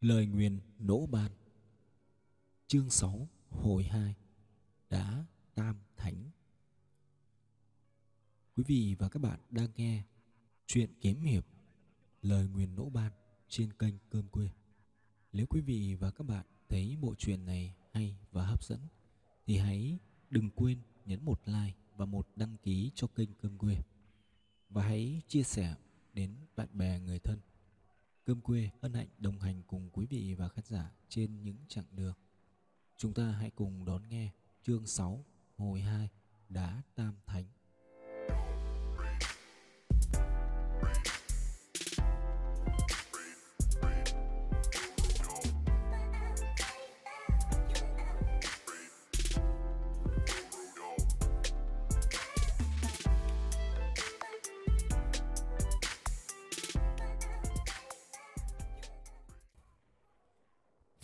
Lời nguyền nỗ ban. Chương 6 Hồi 2 Đã Tam Thánh. Quý vị và các bạn đang nghe Chuyện kiếm hiệp, Lời nguyền nỗ ban trên kênh Cơm Quê. Nếu quý vị và các bạn thấy bộ truyện này hay và hấp dẫn, Thì hãy đừng quên nhấn một like và một đăng ký cho kênh Cơm Quê. Và hãy chia sẻ đến bạn bè người thân. Cơm quê hân hạnh đồng hành cùng quý vị và khán giả trên những chặng đường. Chúng ta hãy cùng đón nghe chương 6 hồi 2 Đá Tam Thánh.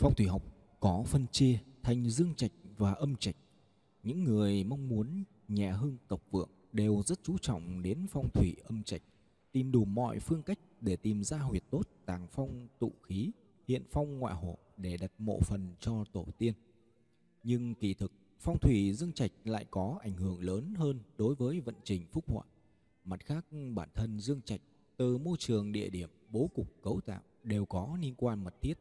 Phong thủy học có phân chia thành dương trạch và âm trạch. Những người mong muốn nhẹ hương tộc vượng đều rất chú trọng đến phong thủy âm trạch, tìm đủ mọi phương cách để tìm ra huyệt tốt tàng phong tụ khí, hiện phong ngoại hộ để đặt mộ phần cho tổ tiên. Nhưng kỳ thực, phong thủy dương trạch lại có ảnh hưởng lớn hơn đối với vận trình phúc họa. Mặt khác, bản thân dương trạch từ môi trường địa điểm, bố cục cấu tạo đều có liên quan mật thiết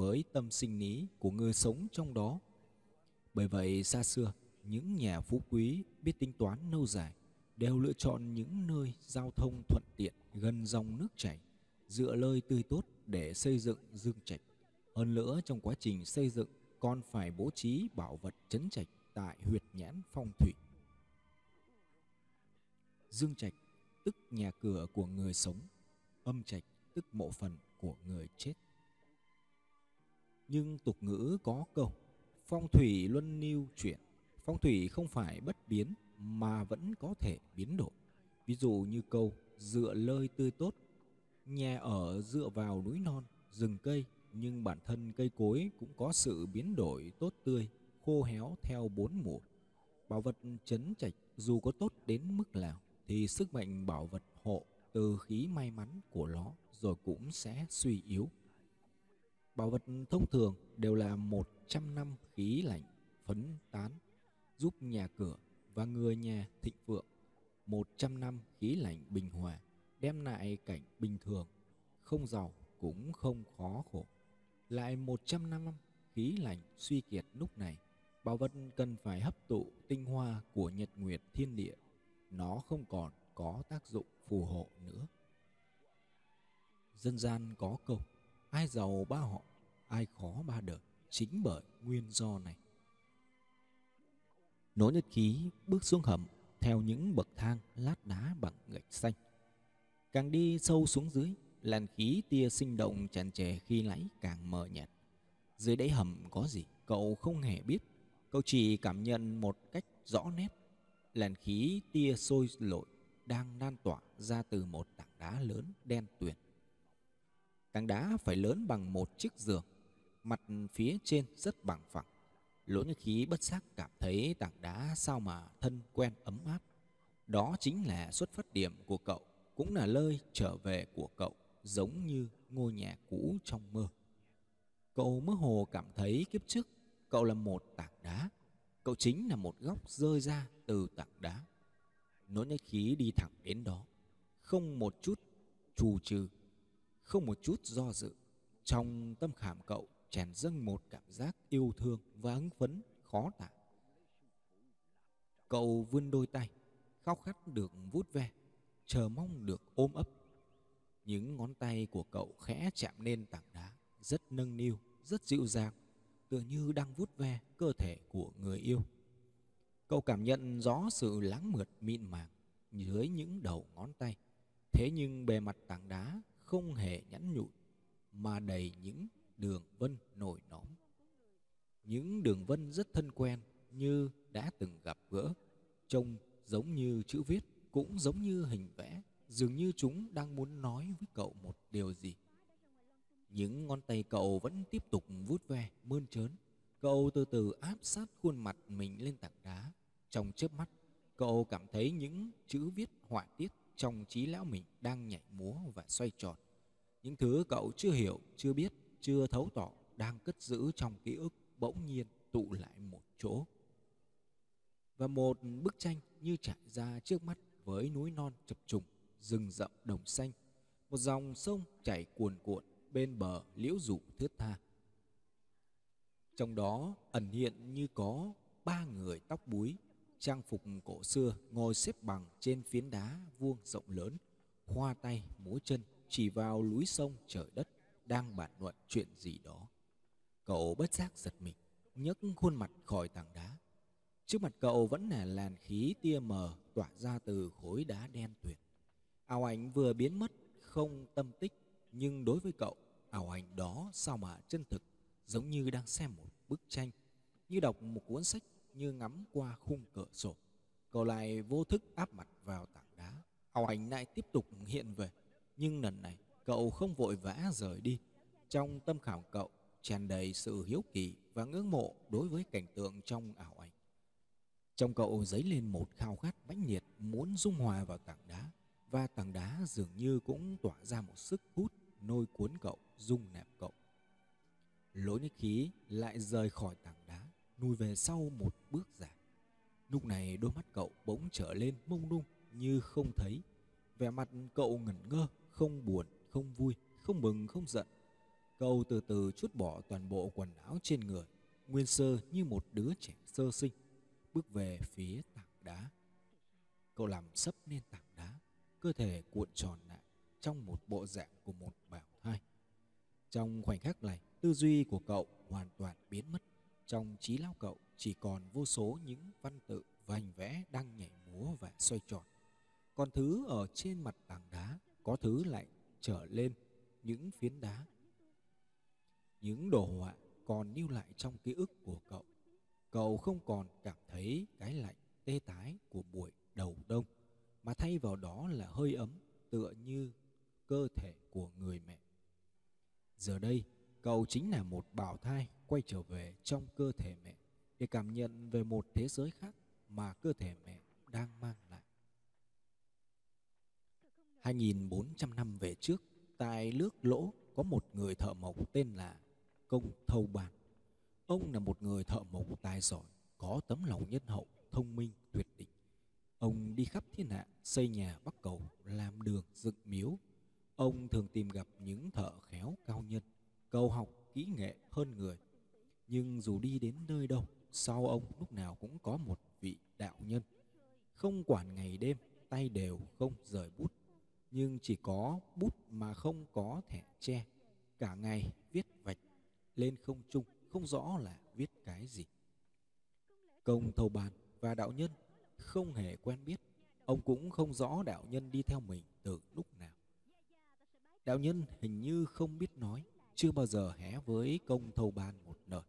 với tâm sinh lý của người sống trong đó. Bởi vậy xa xưa, những nhà phú quý biết tính toán lâu dài đều lựa chọn những nơi giao thông thuận tiện gần dòng nước chảy, dựa lơi tươi tốt để xây dựng dương trạch. Hơn nữa trong quá trình xây dựng còn phải bố trí bảo vật chấn trạch tại huyệt nhãn phong thủy. Dương trạch tức nhà cửa của người sống, âm trạch tức mộ phần của người chết. Nhưng tục ngữ có câu Phong thủy luân lưu chuyển. Phong thủy không phải bất biến Mà vẫn có thể biến đổi. Ví dụ như câu Dựa lơi tươi tốt. Nhà ở dựa vào núi non, rừng cây Nhưng bản thân cây cối cũng có sự biến đổi tốt tươi Khô héo theo bốn mùa. Bảo vật chấn trạch dù có tốt đến mức nào Thì sức mạnh bảo vật hộ từ khí may mắn của nó Rồi cũng sẽ suy yếu. Bảo vật thông thường đều là 100 năm khí lạnh phấn tán giúp nhà cửa và người nhà thịnh vượng. 100 năm khí lạnh bình hòa đem lại cảnh bình thường, không giàu cũng không khó khổ. Lại 100 năm khí lạnh suy kiệt lúc này, bảo vật cần phải hấp tụ tinh hoa của nhật nguyệt thiên địa. Nó không còn có tác dụng phù hộ nữa. Dân gian có câu, ai giàu ba họ ai khó ba đời chính bởi nguyên do này. Nỗ nhật khí bước xuống hầm theo những bậc thang lát đá bằng gạch xanh. Càng đi sâu xuống dưới, làn khí tia sinh động tràn trề khi nãy càng mờ nhạt. Dưới đáy hầm có gì, cậu không hề biết. Cậu chỉ cảm nhận một cách rõ nét. Làn khí tia sôi lội đang lan tỏa ra từ một tảng đá lớn đen tuyền. Tảng đá phải lớn bằng một chiếc giường mặt phía trên rất bằng phẳng. Lỗ như khí bất giác cảm thấy tảng đá sao mà thân quen ấm áp. Đó chính là xuất phát điểm của cậu, cũng là nơi trở về của cậu, giống như ngôi nhà cũ trong mơ. Cậu mơ hồ cảm thấy kiếp trước cậu là một tảng đá, cậu chính là một góc rơi ra từ tảng đá. nỗi nhật khí đi thẳng đến đó, không một chút trù trừ, không một chút do dự. Trong tâm khảm cậu tràn dâng một cảm giác yêu thương và hứng phấn khó tả. Cậu vươn đôi tay, khao khát được vút ve, chờ mong được ôm ấp. Những ngón tay của cậu khẽ chạm lên tảng đá, rất nâng niu, rất dịu dàng, tựa như đang vút ve cơ thể của người yêu. Cậu cảm nhận rõ sự láng mượt mịn màng dưới những đầu ngón tay. Thế nhưng bề mặt tảng đá không hề nhẵn nhụi, mà đầy những đường vân nổi nóm. Những đường vân rất thân quen như đã từng gặp gỡ, trông giống như chữ viết, cũng giống như hình vẽ, dường như chúng đang muốn nói với cậu một điều gì. Những ngón tay cậu vẫn tiếp tục vuốt ve, mơn trớn. Cậu từ từ áp sát khuôn mặt mình lên tảng đá. Trong chớp mắt, cậu cảm thấy những chữ viết họa tiết trong trí lão mình đang nhảy múa và xoay tròn. Những thứ cậu chưa hiểu, chưa biết chưa thấu tỏ đang cất giữ trong ký ức bỗng nhiên tụ lại một chỗ. Và một bức tranh như trải ra trước mắt với núi non chập trùng, rừng rậm đồng xanh, một dòng sông chảy cuồn cuộn bên bờ liễu rủ thướt tha. Trong đó ẩn hiện như có ba người tóc búi, trang phục cổ xưa ngồi xếp bằng trên phiến đá vuông rộng lớn, hoa tay múa chân chỉ vào núi sông trời đất đang bàn luận chuyện gì đó. Cậu bất giác giật mình, nhấc khuôn mặt khỏi tảng đá. Trước mặt cậu vẫn là làn khí tia mờ tỏa ra từ khối đá đen tuyệt. Ảo ảnh vừa biến mất, không tâm tích, nhưng đối với cậu, ảo ảnh đó sao mà chân thực, giống như đang xem một bức tranh, như đọc một cuốn sách, như ngắm qua khung cửa sổ. Cậu lại vô thức áp mặt vào tảng đá. Ảo ảnh lại tiếp tục hiện về, nhưng lần này cậu không vội vã rời đi. Trong tâm khảo cậu tràn đầy sự hiếu kỳ và ngưỡng mộ đối với cảnh tượng trong ảo ảnh. Trong cậu dấy lên một khao khát mãnh liệt muốn dung hòa vào tảng đá và tảng đá dường như cũng tỏa ra một sức hút nôi cuốn cậu, dung nạp cậu. Lỗ nước khí lại rời khỏi tảng đá, nuôi về sau một bước dài. Lúc này đôi mắt cậu bỗng trở lên mông lung như không thấy. Vẻ mặt cậu ngẩn ngơ, không buồn, không vui, không mừng, không giận. Cậu từ từ chút bỏ toàn bộ quần áo trên người, nguyên sơ như một đứa trẻ sơ sinh, bước về phía tảng đá. Cậu làm sấp lên tảng đá, cơ thể cuộn tròn lại trong một bộ dạng của một bảo thai. Trong khoảnh khắc này, tư duy của cậu hoàn toàn biến mất. Trong trí lao cậu chỉ còn vô số những văn tự và hình vẽ đang nhảy múa và xoay tròn. Còn thứ ở trên mặt tảng đá có thứ lại trở lên những phiến đá. Những đồ họa còn lưu lại trong ký ức của cậu. Cậu không còn cảm thấy cái lạnh tê tái của buổi đầu đông, mà thay vào đó là hơi ấm tựa như cơ thể của người mẹ. Giờ đây, cậu chính là một bảo thai quay trở về trong cơ thể mẹ để cảm nhận về một thế giới khác mà cơ thể mẹ đang mang lại. 2.400 năm về trước, tại nước lỗ có một người thợ mộc tên là Công Thâu Bàn. Ông là một người thợ mộc tài giỏi, có tấm lòng nhân hậu, thông minh, tuyệt đỉnh. Ông đi khắp thiên hạ, xây nhà bắc cầu, làm đường, dựng miếu. Ông thường tìm gặp những thợ khéo cao nhân, cầu học kỹ nghệ hơn người. Nhưng dù đi đến nơi đâu, sau ông lúc nào cũng có một vị đạo nhân. Không quản ngày đêm, tay đều không rời bút nhưng chỉ có bút mà không có thẻ tre. Cả ngày viết vạch lên không trung, không rõ là viết cái gì. Công thầu bàn và đạo nhân không hề quen biết. Ông cũng không rõ đạo nhân đi theo mình từ lúc nào. Đạo nhân hình như không biết nói, chưa bao giờ hé với công thầu bàn một lời.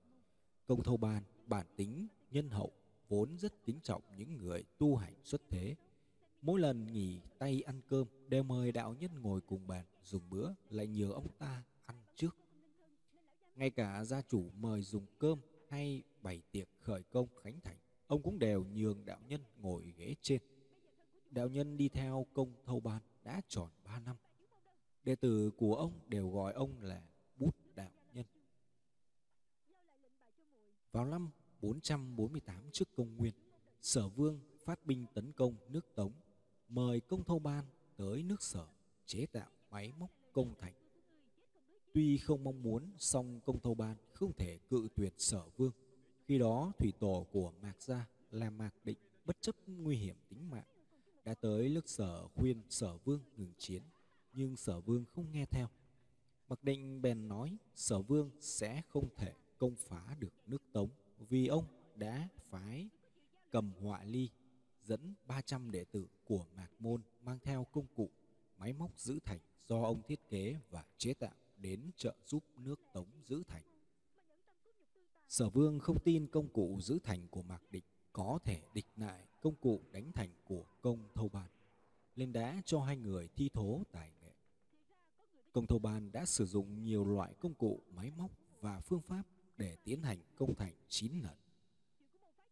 Công Thâu Ban bản tính nhân hậu vốn rất kính trọng những người tu hành xuất thế Mỗi lần nghỉ tay ăn cơm đều mời đạo nhân ngồi cùng bàn dùng bữa lại nhờ ông ta ăn trước. Ngay cả gia chủ mời dùng cơm hay bày tiệc khởi công khánh thành, ông cũng đều nhường đạo nhân ngồi ghế trên. Đạo nhân đi theo công thâu ban đã tròn 3 năm. Đệ tử của ông đều gọi ông là Bút Đạo Nhân. Vào năm 448 trước công nguyên, Sở Vương phát binh tấn công nước Tống mời công thâu ban tới nước sở chế tạo máy móc công thành. Tuy không mong muốn, song công thâu ban không thể cự tuyệt sở vương. Khi đó, thủy tổ của Mạc Gia là Mạc Định bất chấp nguy hiểm tính mạng, đã tới nước sở khuyên sở vương ngừng chiến, nhưng sở vương không nghe theo. Mạc Định bèn nói sở vương sẽ không thể công phá được nước Tống vì ông đã phái cầm họa ly dẫn 300 đệ tử của Mạc Môn mang theo công cụ, máy móc giữ thành do ông thiết kế và chế tạo đến trợ giúp nước Tống giữ thành. Sở Vương không tin công cụ giữ thành của Mạc Địch có thể địch lại công cụ đánh thành của công thâu ban, nên đã cho hai người thi thố tài nghệ. Công thâu ban đã sử dụng nhiều loại công cụ, máy móc và phương pháp để tiến hành công thành chín lần.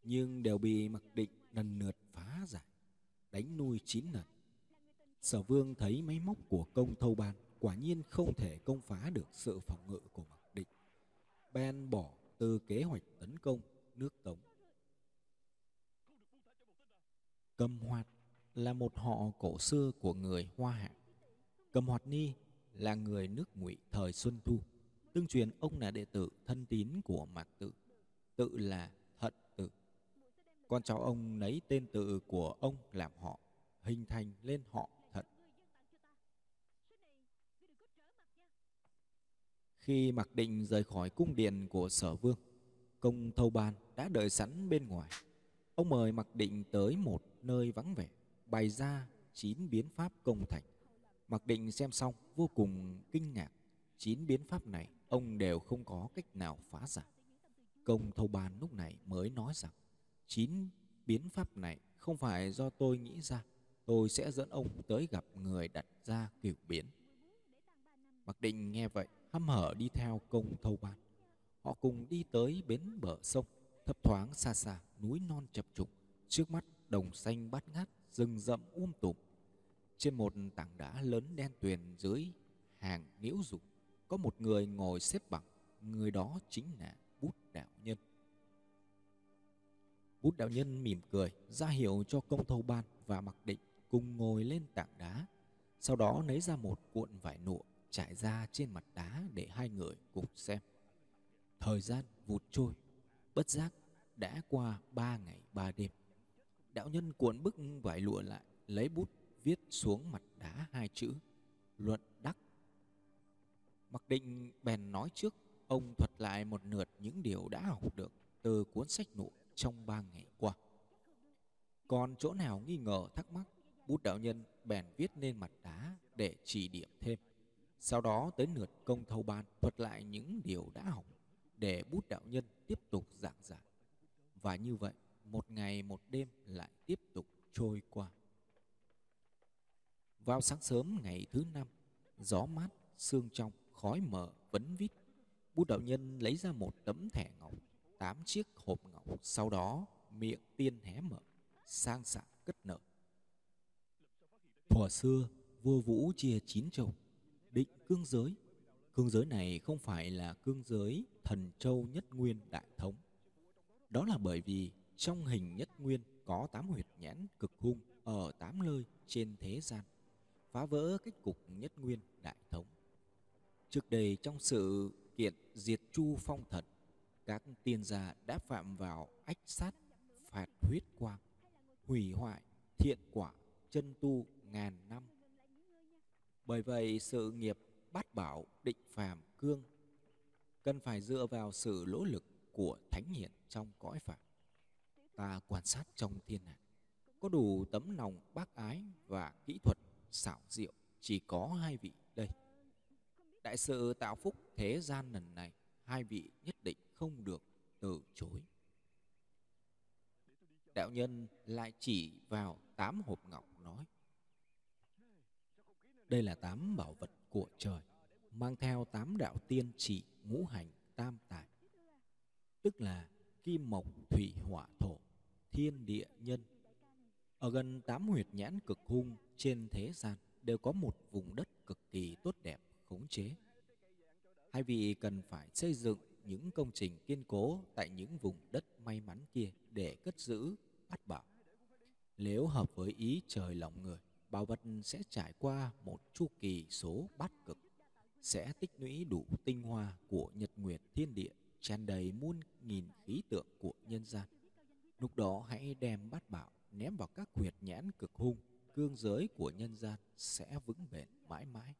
Nhưng đều bị mặc Định lần lượt phá giải, đánh nuôi chín lần. Sở vương thấy máy móc của công thâu ban quả nhiên không thể công phá được sự phòng ngự của mặc định Ben bỏ từ kế hoạch tấn công nước Tống. Cầm Hoạt là một họ cổ xưa của người Hoa Hạ. Cầm Hoạt Ni là người nước Ngụy thời Xuân Thu. Tương truyền ông là đệ tử thân tín của Mạc Tự, tự là Thận Tự. Con cháu ông lấy tên tự của ông làm họ, hình thành lên họ Thận. Khi Mạc Định rời khỏi cung điện của Sở Vương, công thâu ban đã đợi sẵn bên ngoài. Ông mời Mạc Định tới một nơi vắng vẻ, bày ra chín biến pháp công thành. Mạc Định xem xong vô cùng kinh ngạc. Chín biến pháp này ông đều không có cách nào phá giải. Công thâu ban lúc này mới nói rằng chín biến pháp này không phải do tôi nghĩ ra. Tôi sẽ dẫn ông tới gặp người đặt ra kiểu biến. Mặc Định nghe vậy hăm hở đi theo công thâu ban. Họ cùng đi tới bến bờ sông, thấp thoáng xa xa, núi non chập trùng, trước mắt đồng xanh bát ngát, rừng rậm um tùm. Trên một tảng đá lớn đen tuyền dưới hàng liễu rụng có một người ngồi xếp bằng, người đó chính là Bút Đạo Nhân. Bút Đạo Nhân mỉm cười, ra hiệu cho công thâu ban và mặc định cùng ngồi lên tảng đá. Sau đó lấy ra một cuộn vải nụa trải ra trên mặt đá để hai người cùng xem. Thời gian vụt trôi, bất giác đã qua ba ngày ba đêm. Đạo nhân cuộn bức vải lụa lại, lấy bút viết xuống mặt đá hai chữ luận đắc. Mặc định bèn nói trước, ông thuật lại một lượt những điều đã học được từ cuốn sách nụ trong ba ngày qua. Còn chỗ nào nghi ngờ thắc mắc, bút đạo nhân bèn viết lên mặt đá để chỉ điểm thêm. Sau đó tới lượt công thâu ban thuật lại những điều đã học để bút đạo nhân tiếp tục giảng giải. Và như vậy, một ngày một đêm lại tiếp tục trôi qua. Vào sáng sớm ngày thứ năm, gió mát, sương trong, khói mờ, vấn vít. Bút đạo nhân lấy ra một tấm thẻ ngọc, tám chiếc hộp ngọc, sau đó miệng tiên hé mở, sang sảng cất nợ. Thuở xưa, vua Vũ chia chín châu, định cương giới. Cương giới này không phải là cương giới thần châu nhất nguyên đại thống. Đó là bởi vì trong hình nhất nguyên có tám huyệt nhãn cực hung ở tám nơi trên thế gian, phá vỡ cách cục nhất nguyên đại thống. Trước đây trong sự kiện diệt chu phong thần, các tiên gia đã phạm vào ách sát, phạt huyết quang, hủy hoại, thiện quả, chân tu ngàn năm. Bởi vậy sự nghiệp bát bảo định phàm cương cần phải dựa vào sự nỗ lực của thánh hiền trong cõi phàm ta quan sát trong thiên hạ có đủ tấm lòng bác ái và kỹ thuật xảo diệu chỉ có hai vị đây đại sự tạo phúc thế gian lần này, hai vị nhất định không được từ chối. Đạo nhân lại chỉ vào tám hộp ngọc nói, đây là tám bảo vật của trời, mang theo tám đạo tiên chỉ ngũ hành tam tài, tức là kim mộc, thủy hỏa, thổ, thiên địa, nhân. Ở gần tám huyệt nhãn cực hung trên thế gian đều có một vùng đất cực kỳ tốt đẹp khống chế. Hai vị cần phải xây dựng những công trình kiên cố tại những vùng đất may mắn kia để cất giữ, bắt bảo nếu hợp với ý trời lòng người, bảo vật sẽ trải qua một chu kỳ số bát cực, sẽ tích lũy đủ tinh hoa của nhật nguyệt thiên địa, tràn đầy muôn nghìn khí tượng của nhân gian. Lúc đó hãy đem bát bảo ném vào các huyệt nhãn cực hung, cương giới của nhân gian sẽ vững bền mãi mãi.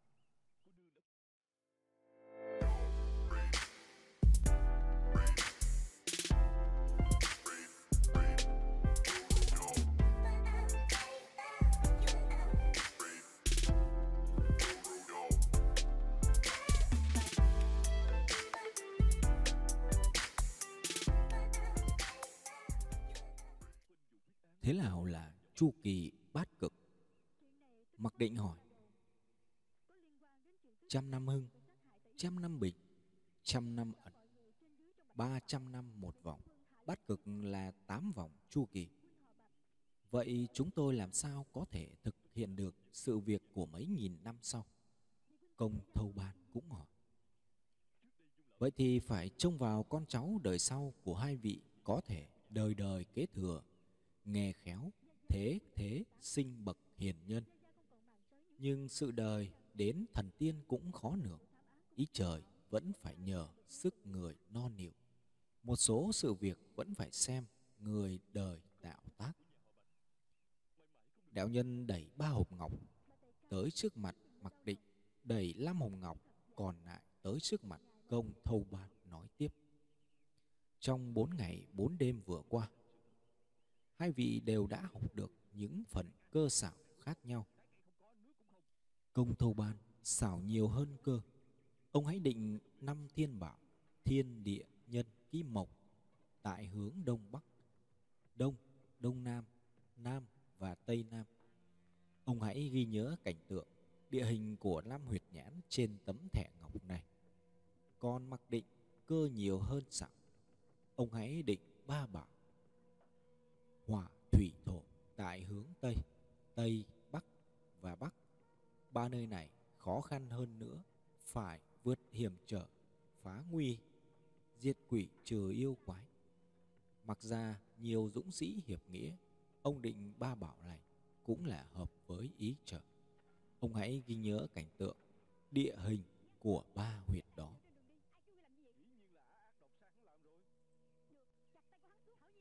Thế nào là chu kỳ bát cực? Mặc định hỏi. Trăm năm hưng, trăm năm bình, trăm năm ẩn, ba trăm năm một vòng. Bát cực là tám vòng chu kỳ. Vậy chúng tôi làm sao có thể thực hiện được sự việc của mấy nghìn năm sau? Công thâu ban cũng hỏi. Vậy thì phải trông vào con cháu đời sau của hai vị có thể đời đời kế thừa, nghe khéo, thế thế sinh bậc hiền nhân. Nhưng sự đời đến thần tiên cũng khó nưởng ý trời vẫn phải nhờ sức người no nịu. Một số sự việc vẫn phải xem người đời tạo tác. Đạo nhân đẩy ba hộp ngọc tới trước mặt mặc định, đẩy năm hộp ngọc còn lại tới trước mặt công thâu ban nói tiếp. Trong bốn ngày bốn đêm vừa qua, hai vị đều đã học được những phần cơ xảo khác nhau. Công thâu ban xảo nhiều hơn cơ. Ông hãy định năm thiên bảo, thiên địa nhân ký mộc tại hướng đông bắc, đông, đông nam, nam và tây nam. Ông hãy ghi nhớ cảnh tượng địa hình của năm huyệt nhãn trên tấm thẻ ngọc này. Còn mặc định cơ nhiều hơn sẵn. Ông hãy định ba bảo. Hỏa, thủy, thổ tại hướng Tây, Tây, Bắc và Bắc. Ba nơi này khó khăn hơn nữa, phải vượt hiểm trở, phá nguy, diệt quỷ trừ yêu quái. Mặc ra nhiều dũng sĩ hiệp nghĩa, ông định ba bảo này cũng là hợp với ý trời. Ông hãy ghi nhớ cảnh tượng, địa hình của ba huyệt đó.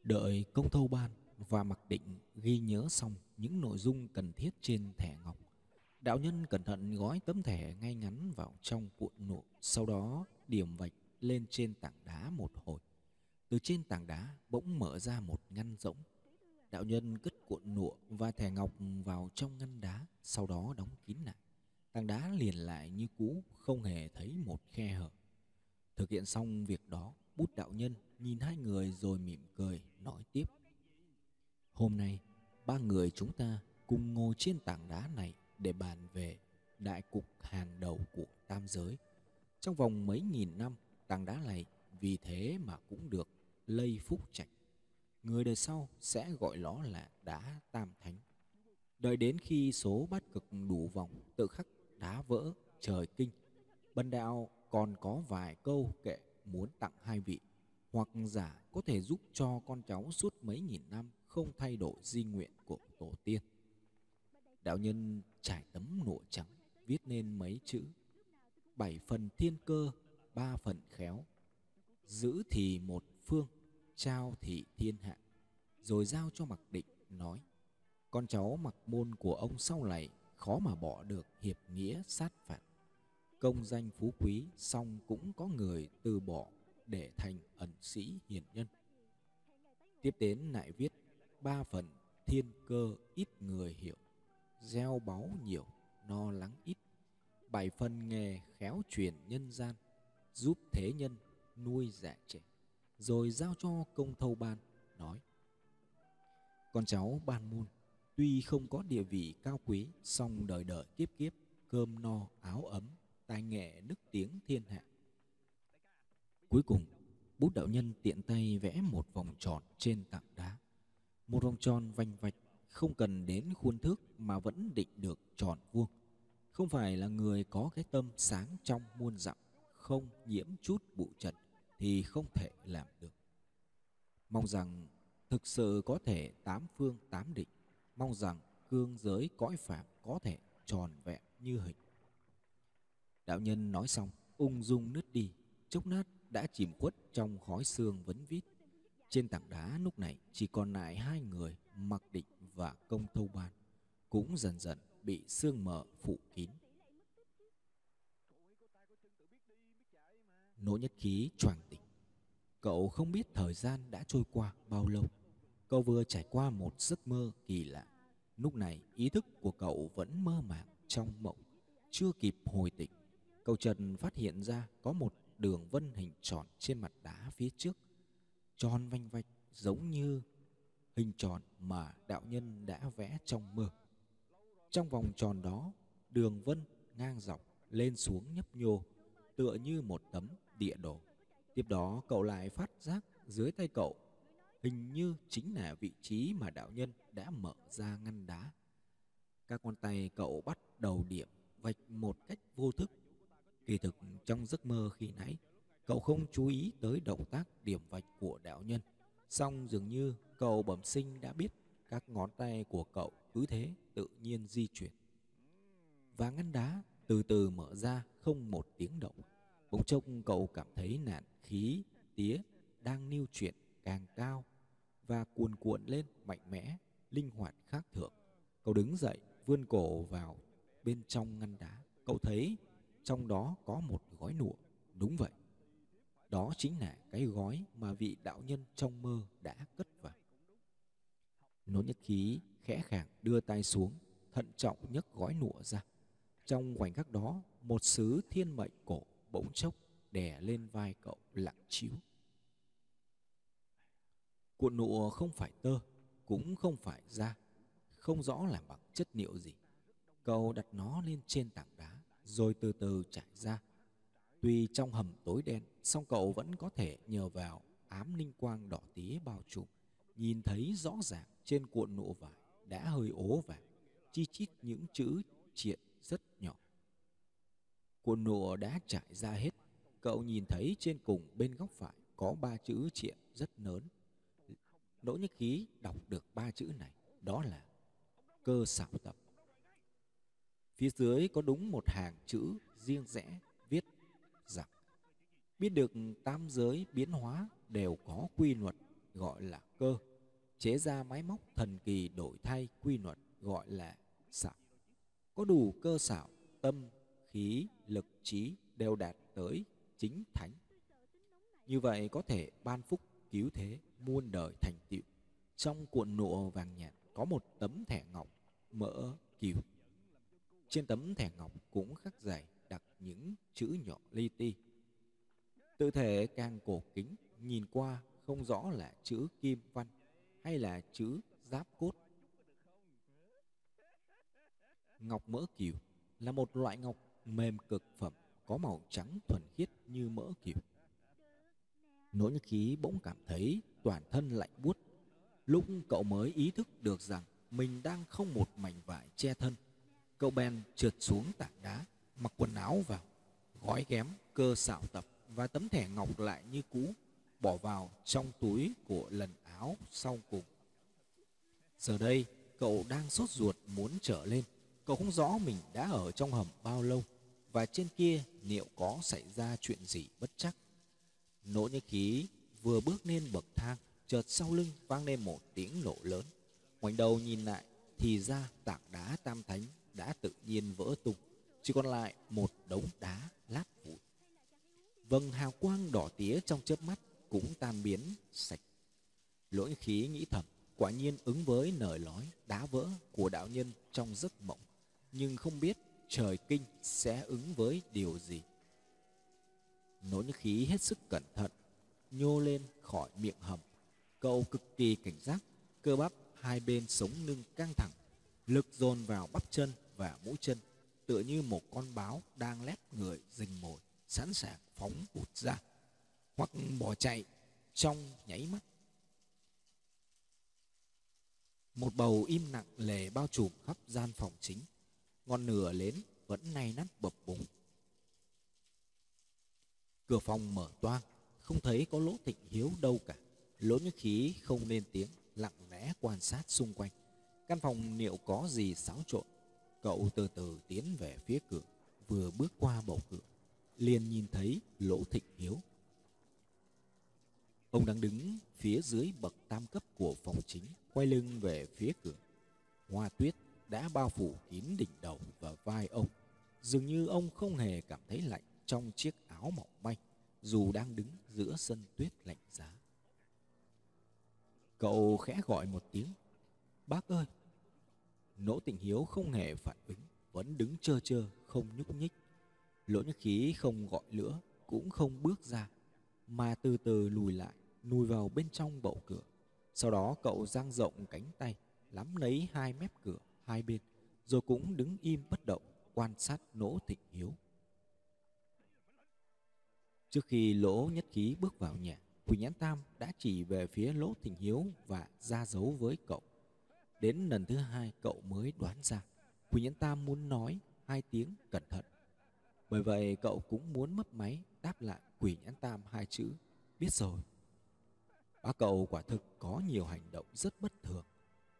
Đợi công thâu ban và mặc định ghi nhớ xong những nội dung cần thiết trên thẻ ngọc. Đạo nhân cẩn thận gói tấm thẻ ngay ngắn vào trong cuộn nộ, sau đó điểm vạch lên trên tảng đá một hồi. Từ trên tảng đá bỗng mở ra một ngăn rỗng. Đạo nhân cất cuộn nụa và thẻ ngọc vào trong ngăn đá, sau đó đóng kín lại. Tảng đá liền lại như cũ, không hề thấy một khe hở. Thực hiện xong việc đó, bút đạo nhân nhìn hai người rồi mỉm cười, nói tiếp. Hôm nay, ba người chúng ta cùng ngồi trên tảng đá này để bàn về đại cục hàng đầu của tam giới. Trong vòng mấy nghìn năm, tảng đá này vì thế mà cũng được lây phúc trạch. Người đời sau sẽ gọi nó là đá tam thánh. Đợi đến khi số bát cực đủ vòng tự khắc đá vỡ trời kinh. Bần đạo còn có vài câu kệ muốn tặng hai vị hoặc giả có thể giúp cho con cháu suốt mấy nghìn năm không thay đổi di nguyện của tổ tiên. Đạo nhân trải tấm nụa trắng viết nên mấy chữ bảy phần thiên cơ, ba phần khéo. Giữ thì một phương, trao thì thiên hạ. Rồi giao cho mặc định nói con cháu mặc môn của ông sau này khó mà bỏ được hiệp nghĩa sát phạt. Công danh phú quý song cũng có người từ bỏ để thành ẩn sĩ hiền nhân. Tiếp đến lại viết ba phần thiên cơ ít người hiểu, gieo báu nhiều, no lắng ít. Bảy phần nghề khéo truyền nhân gian, giúp thế nhân nuôi dạy trẻ. Rồi giao cho công thâu ban, nói Con cháu ban môn, tuy không có địa vị cao quý, song đời đời kiếp kiếp, cơm no, áo ấm, tài nghệ nức tiếng thiên hạ. Cuối cùng, bút đạo nhân tiện tay vẽ một vòng tròn trên tảng đá. Một vòng tròn vành vạch không cần đến khuôn thước mà vẫn định được tròn vuông. Không phải là người có cái tâm sáng trong muôn dặm, không nhiễm chút bụi trần thì không thể làm được. Mong rằng thực sự có thể tám phương tám định, mong rằng cương giới cõi phạm có thể tròn vẹn như hình. Đạo nhân nói xong, ung dung nứt đi, chốc nát đã chìm khuất trong khói xương vấn vít. Trên tảng đá lúc này chỉ còn lại hai người mặc định và công thâu ban, cũng dần dần bị sương mờ phủ kín. Nỗ nhất khí choàng tỉnh. Cậu không biết thời gian đã trôi qua bao lâu. Cậu vừa trải qua một giấc mơ kỳ lạ. Lúc này ý thức của cậu vẫn mơ màng trong mộng, chưa kịp hồi tỉnh. Cậu Trần phát hiện ra có một đường vân hình tròn trên mặt đá phía trước, tròn vanh vạch giống như hình tròn mà đạo nhân đã vẽ trong mơ. Trong vòng tròn đó, đường vân ngang dọc lên xuống nhấp nhô, tựa như một tấm địa đồ. Tiếp đó cậu lại phát giác dưới tay cậu hình như chính là vị trí mà đạo nhân đã mở ra ngăn đá. Các con tay cậu bắt đầu điểm vạch một cách vô thức Kỳ thực trong giấc mơ khi nãy, Cậu không chú ý tới động tác điểm vạch của đạo nhân. song dường như cậu bẩm sinh đã biết các ngón tay của cậu cứ thế tự nhiên di chuyển. Và ngăn đá từ từ mở ra không một tiếng động. Bỗng chốc cậu cảm thấy nạn khí tía đang lưu chuyển càng cao và cuồn cuộn lên mạnh mẽ, linh hoạt khác thường. Cậu đứng dậy, vươn cổ vào bên trong ngăn đá. Cậu thấy trong đó có một gói nụa. Đúng vậy. Đó chính là cái gói mà vị đạo nhân trong mơ đã cất vào. Nốt nhất khí khẽ khàng đưa tay xuống, thận trọng nhấc gói nụa ra. Trong khoảnh khắc đó, một sứ thiên mệnh cổ bỗng chốc đè lên vai cậu lặng chiếu. Cuộn nụa không phải tơ, cũng không phải da, không rõ là bằng chất liệu gì. Cậu đặt nó lên trên tảng đá, rồi từ từ trải ra. Tuy trong hầm tối đen, song cậu vẫn có thể nhờ vào ám linh quang đỏ tía bao trùm, nhìn thấy rõ ràng trên cuộn nụ vải đã hơi ố vàng, chi chít những chữ triện rất nhỏ. Cuộn nụ đã trải ra hết, cậu nhìn thấy trên cùng bên góc phải có ba chữ triện rất lớn. Đỗ Nhất Khí đọc được ba chữ này, đó là cơ xảo tập. Phía dưới có đúng một hàng chữ riêng rẽ biết được tam giới biến hóa đều có quy luật, gọi là cơ. Chế ra máy móc thần kỳ đổi thay quy luật, gọi là xảo. Có đủ cơ xảo, tâm, khí, lực, trí đều đạt tới chính thánh. Như vậy có thể ban phúc, cứu thế, muôn đời thành tựu. Trong cuộn nụ vàng nhạt có một tấm thẻ ngọc mỡ kiều. Trên tấm thẻ ngọc cũng khắc dày đặt những chữ nhỏ li ti tự thể càng cổ kính, nhìn qua không rõ là chữ kim văn hay là chữ giáp cốt. Ngọc mỡ kiều là một loại ngọc mềm cực phẩm, có màu trắng thuần khiết như mỡ kiều. Nỗ nhật khí bỗng cảm thấy toàn thân lạnh buốt. Lúc cậu mới ý thức được rằng mình đang không một mảnh vải che thân, cậu bèn trượt xuống tảng đá, mặc quần áo vào, gói ghém cơ xảo tập và tấm thẻ ngọc lại như cũ, bỏ vào trong túi của lần áo sau cùng. Giờ đây, cậu đang sốt ruột muốn trở lên. Cậu không rõ mình đã ở trong hầm bao lâu và trên kia liệu có xảy ra chuyện gì bất chắc. Nỗ như khí vừa bước lên bậc thang, chợt sau lưng vang lên một tiếng nổ lớn. Ngoảnh đầu nhìn lại thì ra tảng đá tam thánh đã tự nhiên vỡ tung, chỉ còn lại một đống đá lát vụn vầng hào quang đỏ tía trong chớp mắt cũng tan biến sạch. Lỗi khí nghĩ thầm, quả nhiên ứng với lời nói đá vỡ của đạo nhân trong giấc mộng, nhưng không biết trời kinh sẽ ứng với điều gì. Nỗi khí hết sức cẩn thận, nhô lên khỏi miệng hầm. Cậu cực kỳ cảnh giác, cơ bắp hai bên sống lưng căng thẳng, lực dồn vào bắp chân và mũi chân, tựa như một con báo đang lép người rình mồi sẵn sàng phóng vụt ra, hoặc bỏ chạy trong nháy mắt. Một bầu im nặng lề bao trùm khắp gian phòng chính, ngọn nửa lớn vẫn nay nát bập bùng. Cửa phòng mở toang, không thấy có lỗ tịnh hiếu đâu cả. Lỗ như khí không lên tiếng, lặng lẽ quan sát xung quanh. Căn phòng liệu có gì xáo trộn? Cậu từ từ tiến về phía cửa, vừa bước qua bầu cửa liền nhìn thấy lỗ thịnh hiếu. Ông đang đứng phía dưới bậc tam cấp của phòng chính, quay lưng về phía cửa. Hoa tuyết đã bao phủ kín đỉnh đầu và vai ông. Dường như ông không hề cảm thấy lạnh trong chiếc áo mỏng manh, dù đang đứng giữa sân tuyết lạnh giá. Cậu khẽ gọi một tiếng. Bác ơi! Nỗ tình hiếu không hề phản ứng, vẫn đứng trơ trơ không nhúc nhích lỗ nhất khí không gọi nữa cũng không bước ra, mà từ từ lùi lại, lùi vào bên trong bậu cửa. Sau đó cậu dang rộng cánh tay nắm lấy hai mép cửa, hai bên, rồi cũng đứng im bất động, quan sát lỗ thịnh hiếu. Trước khi lỗ nhất khí bước vào nhà quỳnh nhãn tam đã chỉ về phía lỗ thịnh hiếu và ra dấu với cậu. Đến lần thứ hai cậu mới đoán ra quỳnh nhãn tam muốn nói hai tiếng cẩn thận bởi vậy cậu cũng muốn mấp máy đáp lại quỷ nhãn tam hai chữ biết rồi. Bác cậu quả thực có nhiều hành động rất bất thường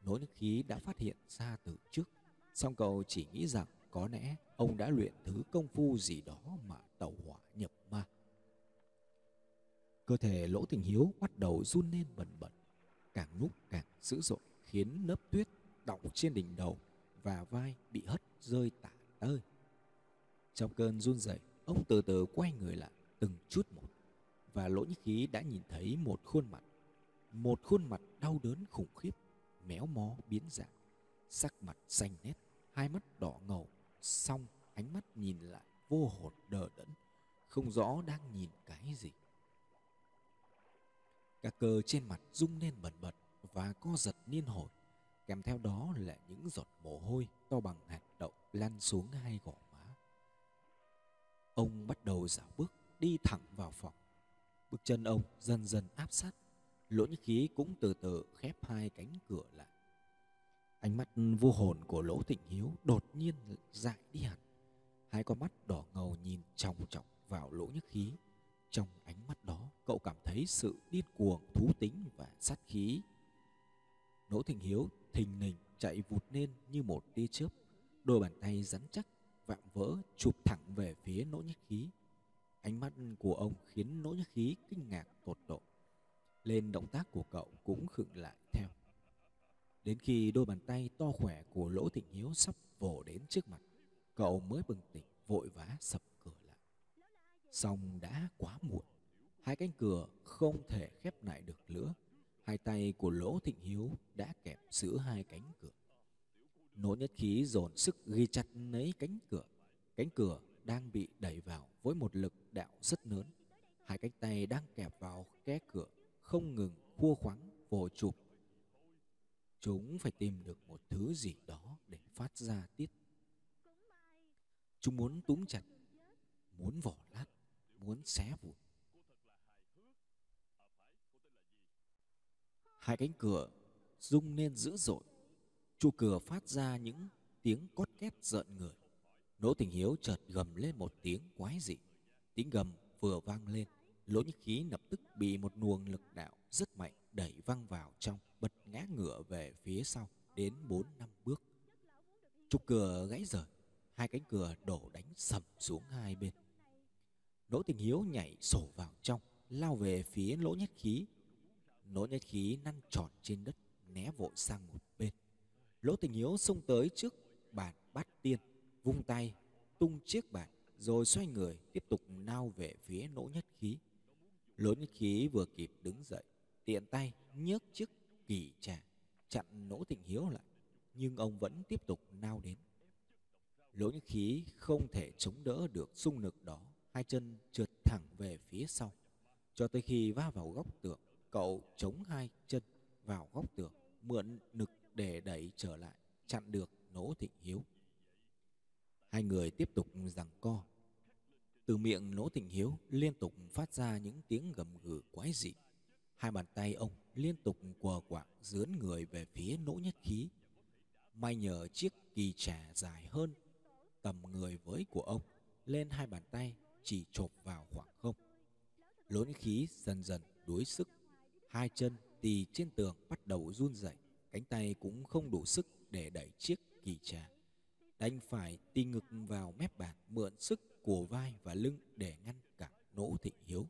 Nỗi nước khí đã phát hiện ra từ trước. Song cậu chỉ nghĩ rằng có lẽ ông đã luyện thứ công phu gì đó mà tàu hỏa nhập ma. Cơ thể lỗ tình hiếu bắt đầu run lên bần bẩn, càng lúc càng dữ dội khiến lớp tuyết đọng trên đỉnh đầu và vai bị hất rơi tả tơi trong cơn run rẩy, ông từ từ quay người lại, từng chút một. Và lỗ nhất khí đã nhìn thấy một khuôn mặt, một khuôn mặt đau đớn khủng khiếp, méo mó, biến dạng. Sắc mặt xanh nét, hai mắt đỏ ngầu, song ánh mắt nhìn lại vô hồn đờ đẫn, không rõ đang nhìn cái gì. Các cơ trên mặt rung lên bẩn bật và co giật liên hồi, kèm theo đó là những giọt mồ hôi to bằng hạt đậu lăn xuống hai gò ông bắt đầu dạo bước đi thẳng vào phòng. Bước chân ông dần dần áp sát, lỗ nhất khí cũng từ từ khép hai cánh cửa lại. Ánh mắt vô hồn của lỗ Thịnh hiếu đột nhiên dại đi hẳn. Hai con mắt đỏ ngầu nhìn trọng trọng vào lỗ nhất khí. Trong ánh mắt đó, cậu cảm thấy sự điên cuồng, thú tính và sát khí. Lỗ Thịnh hiếu thình lình chạy vụt lên như một tia chớp, đôi bàn tay rắn chắc vạm vỡ, chụp thẳng về phía nỗ nhất khí. Ánh mắt của ông khiến nỗ nhất khí kinh ngạc tột độ. Lên động tác của cậu cũng khựng lại theo. Đến khi đôi bàn tay to khỏe của lỗ thịnh hiếu sắp vồ đến trước mặt, cậu mới bừng tỉnh, vội vã sập cửa lại. Xong đã quá muộn. Hai cánh cửa không thể khép lại được nữa. Hai tay của lỗ thịnh hiếu đã kẹp giữa hai cánh cửa nỗ nhất khí dồn sức ghi chặt lấy cánh cửa. Cánh cửa đang bị đẩy vào với một lực đạo rất lớn. Hai cánh tay đang kẹp vào kẽ cửa, không ngừng khua khoắng vồ chụp. Chúng phải tìm được một thứ gì đó để phát ra tiết. Chúng muốn túm chặt, muốn vỏ lát, muốn xé vụn. Hai cánh cửa rung lên dữ dội chu cửa phát ra những tiếng cốt két rợn người Đỗ Tình Hiếu chợt gầm lên một tiếng quái dị. Tiếng gầm vừa vang lên, lỗ nhất khí lập tức bị một luồng lực đạo rất mạnh đẩy văng vào trong, bật ngã ngựa về phía sau đến bốn năm bước. Trục cửa gãy rời, hai cánh cửa đổ đánh sầm xuống hai bên. Đỗ Tình Hiếu nhảy sổ vào trong, lao về phía lỗ nhất khí. Lỗ nhất khí năn tròn trên đất, né vội sang một bên. Lỗ Tình Hiếu xông tới trước bàn bát tiên, vung tay tung chiếc bàn rồi xoay người tiếp tục nao về phía nỗ nhất khí. Lỗ nhất khí vừa kịp đứng dậy tiện tay nhấc chiếc kỳ trà chặn nỗ tình hiếu lại nhưng ông vẫn tiếp tục nao đến. Lỗ nhất khí không thể chống đỡ được xung lực đó hai chân trượt thẳng về phía sau. Cho tới khi va vào góc tường cậu chống hai chân vào góc tường mượn lực để đẩy trở lại chặn được nỗ thịnh hiếu Hai người tiếp tục giằng co. Từ miệng Nỗ Thịnh Hiếu liên tục phát ra những tiếng gầm gừ quái dị. Hai bàn tay ông liên tục quờ quạng dướn người về phía Nỗ Nhất Khí. May nhờ chiếc kỳ trà dài hơn tầm người với của ông lên hai bàn tay chỉ chộp vào khoảng không. Lỗ Nhất Khí dần dần đuối sức. Hai chân tì trên tường bắt đầu run rẩy, cánh tay cũng không đủ sức để đẩy chiếc kỳ trà. Đành phải ti ngực vào mép bàn, mượn sức của vai và lưng để ngăn cản nỗ thịnh hiếu.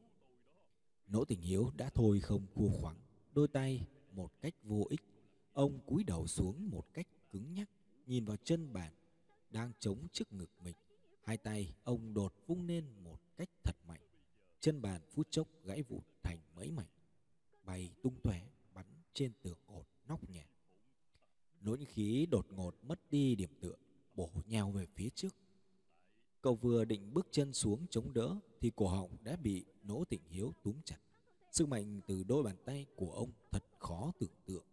Nỗ thịnh hiếu đã thôi không cua khoắng đôi tay một cách vô ích. Ông cúi đầu xuống một cách cứng nhắc, nhìn vào chân bàn đang chống trước ngực mình. Hai tay ông đột vung lên một cách thật mạnh. Chân bàn phút chốc gãy vụn thành mấy mảnh, bay tung tóe bắn trên tường ột nóc nhà nỗi khí đột ngột mất đi điểm tựa bổ nhào về phía trước. Cậu vừa định bước chân xuống chống đỡ thì cổ họng đã bị nỗ tịnh hiếu túm chặt. Sức mạnh từ đôi bàn tay của ông thật khó tưởng tượng.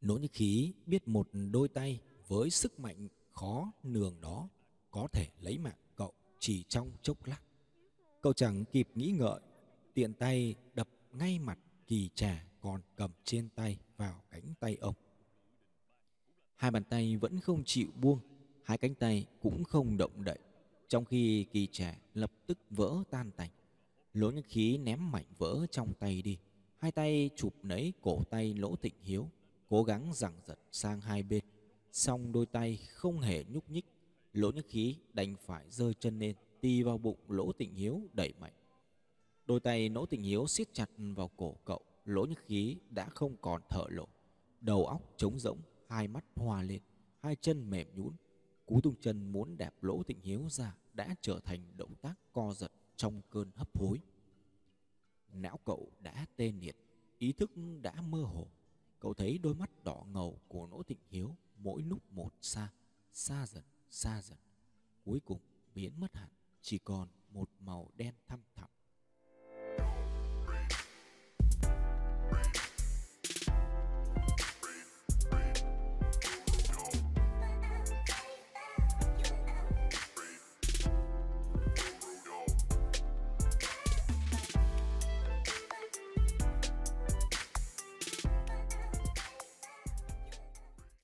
Nỗ như khí biết một đôi tay với sức mạnh khó nường đó có thể lấy mạng cậu chỉ trong chốc lát. Cậu chẳng kịp nghĩ ngợi, tiện tay đập ngay mặt kỳ trà còn cầm trên tay vào cánh tay ông. Hai bàn tay vẫn không chịu buông, hai cánh tay cũng không động đậy. Trong khi kỳ trẻ lập tức vỡ tan tành Lỗ nhân khí ném mảnh vỡ trong tay đi Hai tay chụp lấy cổ tay Lỗ Tịnh Hiếu Cố gắng giằng giật sang hai bên Xong đôi tay không hề nhúc nhích Lỗ nhất khí đành phải rơi chân lên ti vào bụng Lỗ Tịnh Hiếu đẩy mạnh Đôi tay Lỗ Tịnh Hiếu siết chặt vào cổ cậu Lỗ nhất khí đã không còn thở lộ Đầu óc trống rỗng Hai mắt hoa lên Hai chân mềm nhũn Cú tung chân muốn đẹp Lỗ Tịnh Hiếu ra Đã trở thành động tác co giật Trong cơn hấp hối Não cậu đã tê liệt Ý thức đã mơ hồ Cậu thấy đôi mắt đỏ ngầu của Lỗ Tịnh Hiếu mỗi lúc một xa, xa dần, xa dần. Cuối cùng biến mất hẳn, chỉ còn một màu đen thâm thẳm.